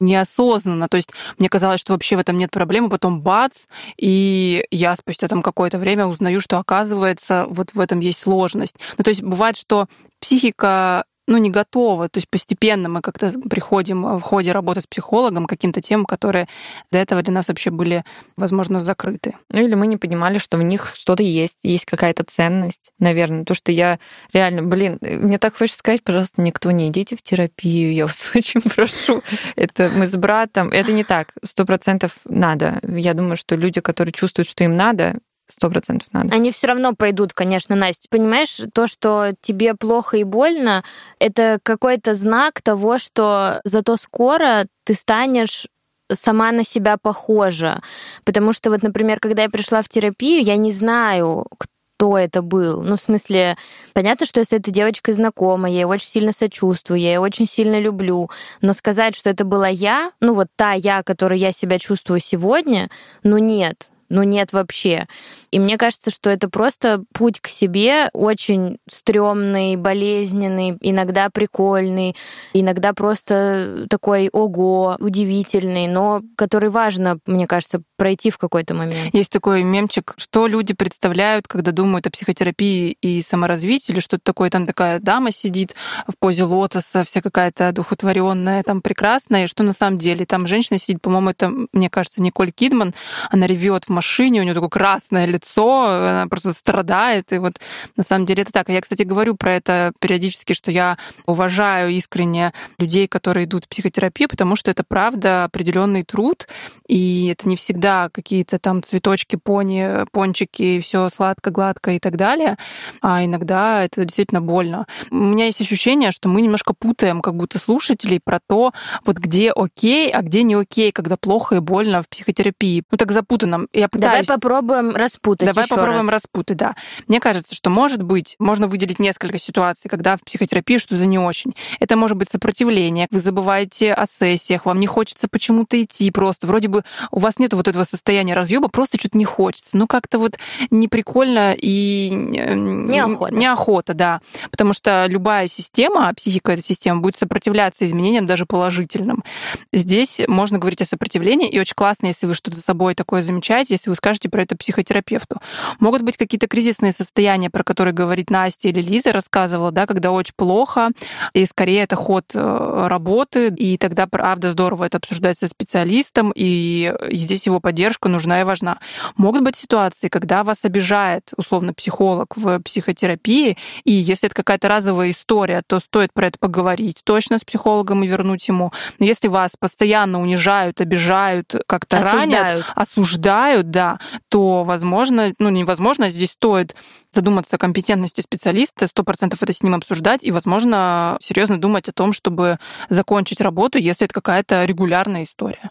неосознанно. То есть мне казалось, что вообще в этом нет проблемы, потом бац, и я спустя там какое-то время узнаю, что оказывается вот в этом есть сложность. Ну, то есть бывает бывает, что психика ну, не готова. То есть постепенно мы как-то приходим в ходе работы с психологом каким-то темам, которые до этого для нас вообще были, возможно, закрыты. Ну, или мы не понимали, что в них что-то есть, есть какая-то ценность, наверное. То, что я реально, блин, мне так хочется сказать, пожалуйста, никто не идите в терапию, я вас [laughs] очень прошу. Это мы с братом, это не так, сто процентов надо. Я думаю, что люди, которые чувствуют, что им надо, сто процентов надо. Они все равно пойдут, конечно, Настя. Понимаешь, то, что тебе плохо и больно, это какой-то знак того, что зато скоро ты станешь сама на себя похожа. Потому что вот, например, когда я пришла в терапию, я не знаю, кто это был. Ну, в смысле, понятно, что я с этой девочкой знакома, я ей очень сильно сочувствую, я ее очень сильно люблю. Но сказать, что это была я, ну вот та я, которой я себя чувствую сегодня, ну нет ну нет вообще. И мне кажется, что это просто путь к себе очень стрёмный, болезненный, иногда прикольный, иногда просто такой ого, удивительный, но который важно, мне кажется, пройти в какой-то момент. Есть такой мемчик, что люди представляют, когда думают о психотерапии и саморазвитии, или что-то такое, там такая дама сидит в позе лотоса, вся какая-то духотворенная, там прекрасная, и что на самом деле там женщина сидит, по-моему, это, мне кажется, Николь Кидман, она ревет в машине, у нее такое красное лицо, лицо, она просто страдает. И вот на самом деле это так. Я, кстати, говорю про это периодически, что я уважаю искренне людей, которые идут в психотерапию, потому что это правда определенный труд, и это не всегда какие-то там цветочки, пони, пончики, все сладко, гладко и так далее, а иногда это действительно больно. У меня есть ощущение, что мы немножко путаем как будто слушателей про то, вот где окей, а где не окей, когда плохо и больно в психотерапии. Ну так запутанно. Я пытаюсь... Давай попробуем распутать распутать. Давай попробуем раз. распутать, да. Мне кажется, что может быть, можно выделить несколько ситуаций, когда в психотерапии что-то не очень. Это может быть сопротивление, вы забываете о сессиях, вам не хочется почему-то идти просто. Вроде бы у вас нет вот этого состояния разъеба, просто что-то не хочется. Ну, как-то вот неприкольно и... Неохота. Неохота, да. Потому что любая система, психика этой системы, будет сопротивляться изменениям даже положительным. Здесь можно говорить о сопротивлении, и очень классно, если вы что-то за собой такое замечаете, если вы скажете про это психотерапевту контакту. Могут быть какие-то кризисные состояния, про которые говорит Настя или Лиза рассказывала, да, когда очень плохо, и скорее это ход э, работы, и тогда, правда, здорово это обсуждать со специалистом, и здесь его поддержка нужна и важна. Могут быть ситуации, когда вас обижает, условно, психолог в психотерапии, и если это какая-то разовая история, то стоит про это поговорить точно с психологом и вернуть ему. Но если вас постоянно унижают, обижают, как-то ранят, осуждают, да, то, возможно, ну, невозможно, здесь стоит задуматься о компетентности специалиста, сто процентов это с ним обсуждать и, возможно, серьезно думать о том, чтобы закончить работу, если это какая-то регулярная история.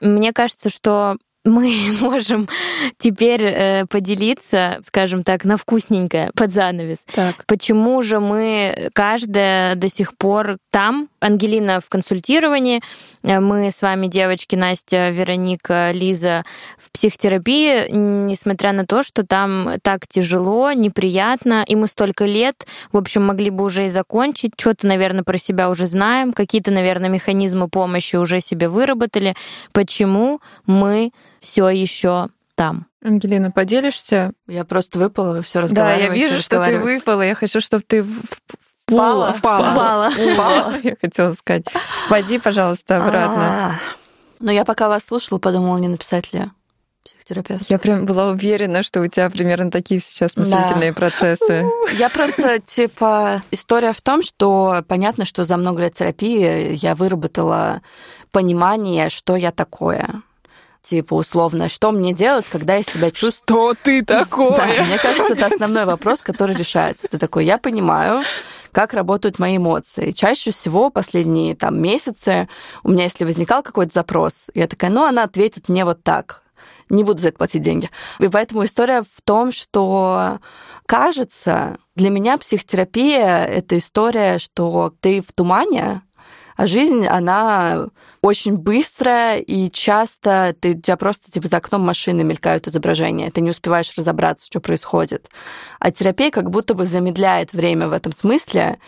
Мне кажется, что мы [laughs] можем теперь э, поделиться, скажем так, на вкусненькое под занавес. Так. Почему же мы каждая до сих пор там, Ангелина в консультировании, э, мы с вами, девочки, Настя, Вероника, Лиза, в психотерапии, несмотря на то, что там так тяжело, неприятно, и мы столько лет, в общем, могли бы уже и закончить, что-то, наверное, про себя уже знаем, какие-то, наверное, механизмы помощи уже себе выработали. Почему мы все еще там? Ангелина, поделишься? Я просто выпала, все разговариваете. Да, я вижу, что ты выпала. Я хочу, чтобы ты Впала. Впала. Впала. [laughs] Я хотела сказать. Впади, пожалуйста, обратно. Но я пока вас слушала, подумала, не написать ли психотерапевт. Я прям была уверена, что у тебя примерно такие сейчас мыслительные да. процессы. [laughs] Я просто, типа, история в том, что понятно, что за много лет терапии я выработала понимание, что я такое типа, условно, что мне делать, когда я себя чувствую... Что ты такое? Да, мне кажется, это основной вопрос, который решается. Ты такой, я понимаю, как работают мои эмоции. Чаще всего последние там месяцы у меня, если возникал какой-то запрос, я такая, ну, она ответит мне вот так. Не буду за это платить деньги. И поэтому история в том, что кажется, для меня психотерапия — это история, что ты в тумане, а жизнь, она очень быстрая, и часто ты, у тебя просто типа за окном машины мелькают изображения, ты не успеваешь разобраться, что происходит. А терапия как будто бы замедляет время в этом смысле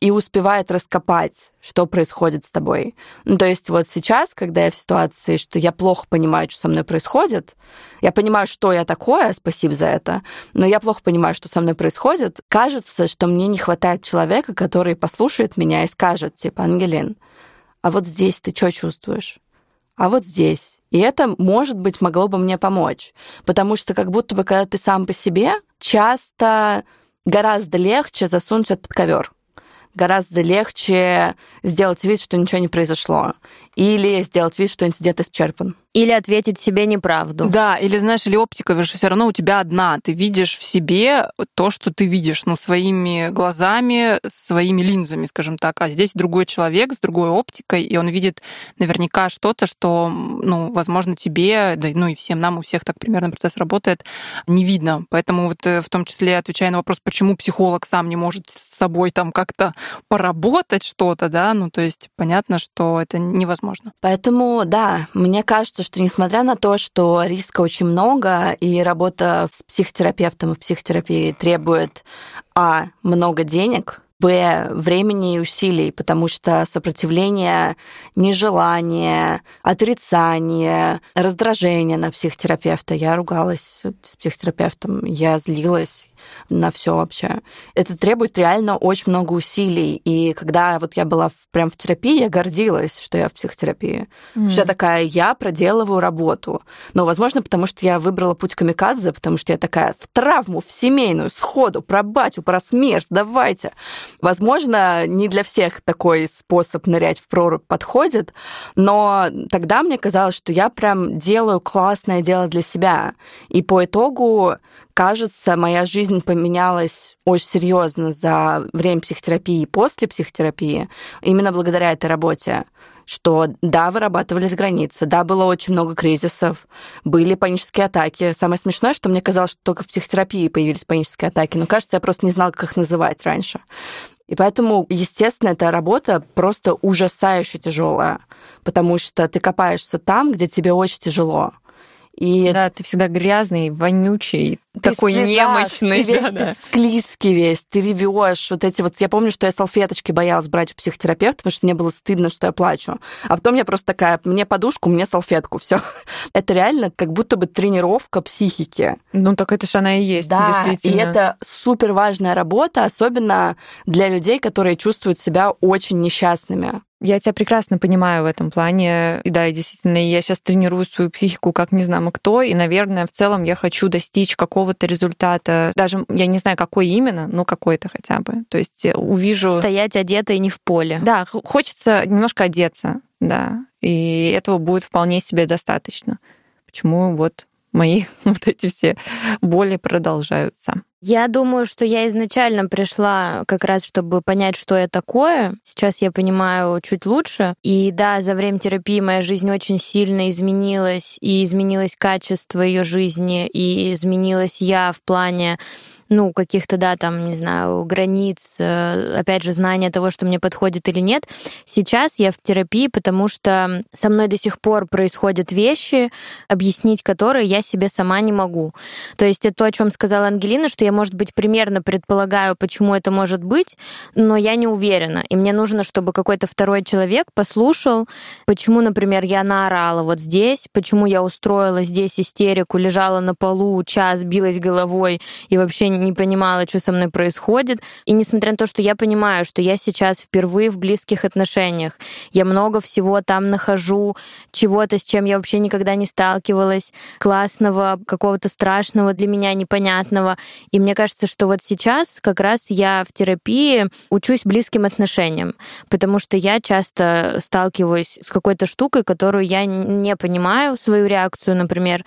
и успевает раскопать, что происходит с тобой. Ну, то есть вот сейчас, когда я в ситуации, что я плохо понимаю, что со мной происходит, я понимаю, что я такое, спасибо за это, но я плохо понимаю, что со мной происходит, кажется, что мне не хватает человека, который послушает меня и скажет, типа, Ангелин, а вот здесь ты что чувствуешь? А вот здесь. И это, может быть, могло бы мне помочь. Потому что как будто бы, когда ты сам по себе, часто гораздо легче засунуть этот ковер гораздо легче сделать вид, что ничего не произошло, или сделать вид, что инцидент исчерпан. Или ответить себе неправду. Да, или знаешь, или оптика же все равно у тебя одна. Ты видишь в себе то, что ты видишь, ну, своими глазами, своими линзами, скажем так. А здесь другой человек с другой оптикой, и он видит наверняка что-то, что, ну, возможно, тебе, да, ну и всем нам, у всех так примерно процесс работает, не видно. Поэтому вот э, в том числе отвечая на вопрос, почему психолог сам не может с собой там как-то поработать что-то, да, ну, то есть понятно, что это невозможно. Поэтому, да, мне кажется, что несмотря на то, что риска очень много, и работа с психотерапевтом и в психотерапии требует, а, много денег, б, времени и усилий, потому что сопротивление, нежелание, отрицание, раздражение на психотерапевта. Я ругалась с психотерапевтом, я злилась, на все вообще. Это требует реально очень много усилий. И когда вот я была в, прям в терапии, я гордилась, что я в психотерапии. Mm. Что я такая, я проделываю работу. Но, возможно, потому что я выбрала путь камикадзе, потому что я такая в травму, в семейную, сходу, про батю, про смерть, давайте. Возможно, не для всех такой способ нырять в прорубь подходит, но тогда мне казалось, что я прям делаю классное дело для себя. И по итогу кажется, моя жизнь поменялась очень серьезно за время психотерапии и после психотерапии, именно благодаря этой работе что да, вырабатывались границы, да, было очень много кризисов, были панические атаки. Самое смешное, что мне казалось, что только в психотерапии появились панические атаки, но кажется, я просто не знала, как их называть раньше. И поэтому, естественно, эта работа просто ужасающе тяжелая, потому что ты копаешься там, где тебе очень тяжело. И да, ты всегда грязный, вонючий, ты такой слезах, немощный. Ты весь [laughs] да, ты склизкий весь, ты ревешь. Вот эти вот... Я помню, что я салфеточки боялась брать у психотерапевта, потому что мне было стыдно, что я плачу. А потом я просто такая, мне подушку, мне салфетку, все. [laughs] это реально как будто бы тренировка психики. Ну, так это же она и есть, да, действительно. и это супер важная работа, особенно для людей, которые чувствуют себя очень несчастными. Я тебя прекрасно понимаю в этом плане. И да, и действительно, я сейчас тренирую свою психику как не знаю кто, и, наверное, в целом я хочу достичь какого-то результата. Даже я не знаю, какой именно, но какой-то хотя бы. То есть увижу... Стоять одетой не в поле. Да, хочется немножко одеться, да. И этого будет вполне себе достаточно. Почему вот мои [laughs] вот эти все боли продолжаются. Я думаю, что я изначально пришла как раз, чтобы понять, что я такое. Сейчас я понимаю чуть лучше. И да, за время терапии моя жизнь очень сильно изменилась, и изменилось качество ее жизни, и изменилась я в плане ну, каких-то, да, там, не знаю, границ, э, опять же, знания того, что мне подходит или нет. Сейчас я в терапии, потому что со мной до сих пор происходят вещи, объяснить которые я себе сама не могу. То есть это то, о чем сказала Ангелина, что я, может быть, примерно предполагаю, почему это может быть, но я не уверена. И мне нужно, чтобы какой-то второй человек послушал, почему, например, я наорала вот здесь, почему я устроила здесь истерику, лежала на полу час, билась головой и вообще не понимала, что со мной происходит. И несмотря на то, что я понимаю, что я сейчас впервые в близких отношениях, я много всего там нахожу, чего-то, с чем я вообще никогда не сталкивалась, классного, какого-то страшного для меня, непонятного. И мне кажется, что вот сейчас как раз я в терапии учусь близким отношениям, потому что я часто сталкиваюсь с какой-то штукой, которую я не понимаю, свою реакцию, например,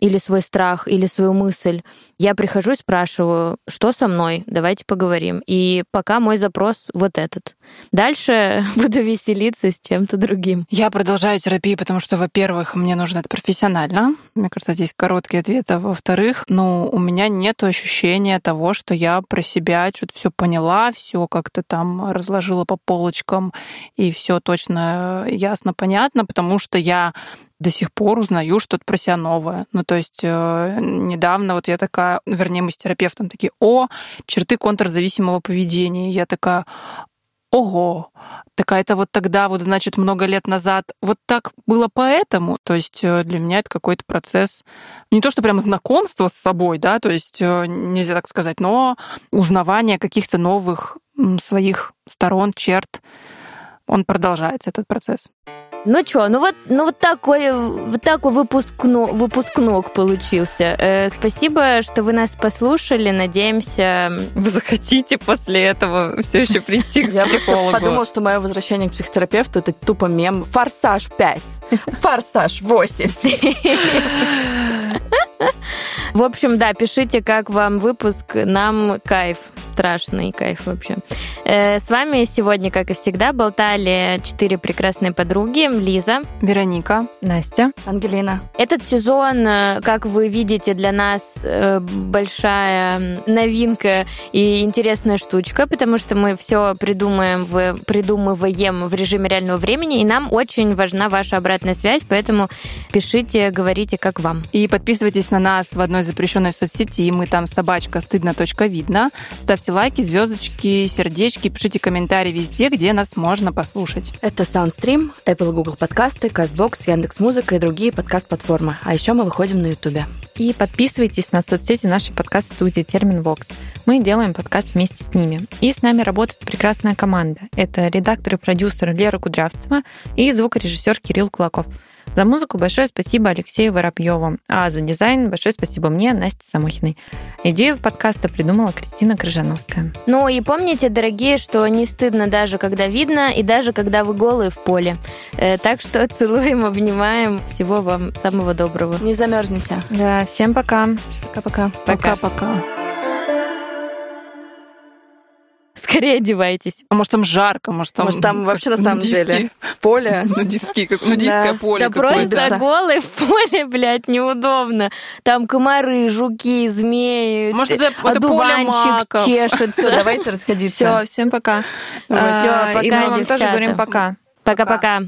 или свой страх, или свою мысль. Я прихожу и спрашиваю, что со мной, давайте поговорим. И пока мой запрос вот этот. Дальше [laughs] буду веселиться с чем-то другим. Я продолжаю терапию, потому что, во-первых, мне нужно это профессионально. Мне кажется, здесь короткий ответ. А во-вторых, ну, у меня нет ощущения того, что я про себя что-то все поняла, все как-то там разложила по полочкам, и все точно ясно, понятно, потому что я до сих пор узнаю что-то про себя новое. Ну, то есть э, недавно вот я такая, вернее, мы с терапевтом такие, о, черты контрзависимого поведения. Я такая, ого, такая это вот тогда, вот значит, много лет назад, вот так было поэтому. То есть э, для меня это какой-то процесс, не то что прям знакомство с собой, да, то есть э, нельзя так сказать, но узнавание каких-то новых своих сторон, черт, он продолжается, этот процесс. Ну что, ну вот, ну вот такой, вот такой выпускно, выпускнок получился. Э, спасибо, что вы нас послушали. Надеемся, вы захотите после этого все еще [laughs] прийти к Я подумал, что мое возвращение к психотерапевту это тупо мем. Форсаж 5, [laughs] форсаж 8. [laughs] В общем, да, пишите, как вам выпуск. Нам кайф страшный кайф вообще. Э, с вами сегодня, как и всегда, болтали четыре прекрасные подруги. Лиза. Вероника. Настя. Ангелина. Этот сезон, э, как вы видите, для нас э, большая новинка и интересная штучка, потому что мы все придумаем в, придумываем в режиме реального времени, и нам очень важна ваша обратная связь, поэтому пишите, говорите, как вам. И подписывайтесь на нас в одной запрещенной соцсети, мы там собачка стыдно. Видно. Ставьте ставьте лайки, звездочки, сердечки, пишите комментарии везде, где нас можно послушать. Это Soundstream, Apple Google подкасты, CastBox, Яндекс.Музыка и другие подкаст-платформы. А еще мы выходим на Ютубе. И подписывайтесь на соцсети нашей подкаст-студии Термин Вокс. Мы делаем подкаст вместе с ними. И с нами работает прекрасная команда. Это редактор и продюсер Лера Кудрявцева и звукорежиссер Кирилл Кулаков. За музыку большое спасибо Алексею Воробьеву, а за дизайн большое спасибо мне, Насте Самохиной. Идею подкаста придумала Кристина Крыжановская. Ну и помните, дорогие, что не стыдно даже когда видно, и даже когда вы голые в поле. Э, так что [laughs] целуем, обнимаем. Всего вам самого доброго. Не замерзните. Да, всем пока. Пока-пока. Пока-пока. Скорее одевайтесь. А может, там жарко, может, там... Может, там [laughs] вообще на самом деле [laughs] поле. Ну, диски, как, ну, диское поле Да просто голый в поле, блядь, неудобно. Там комары, жуки, змеи, Может, это, это одуванчик чешется. Давайте расходиться. Все, всем пока. Все, пока, И мы вам тоже говорим пока. Пока-пока.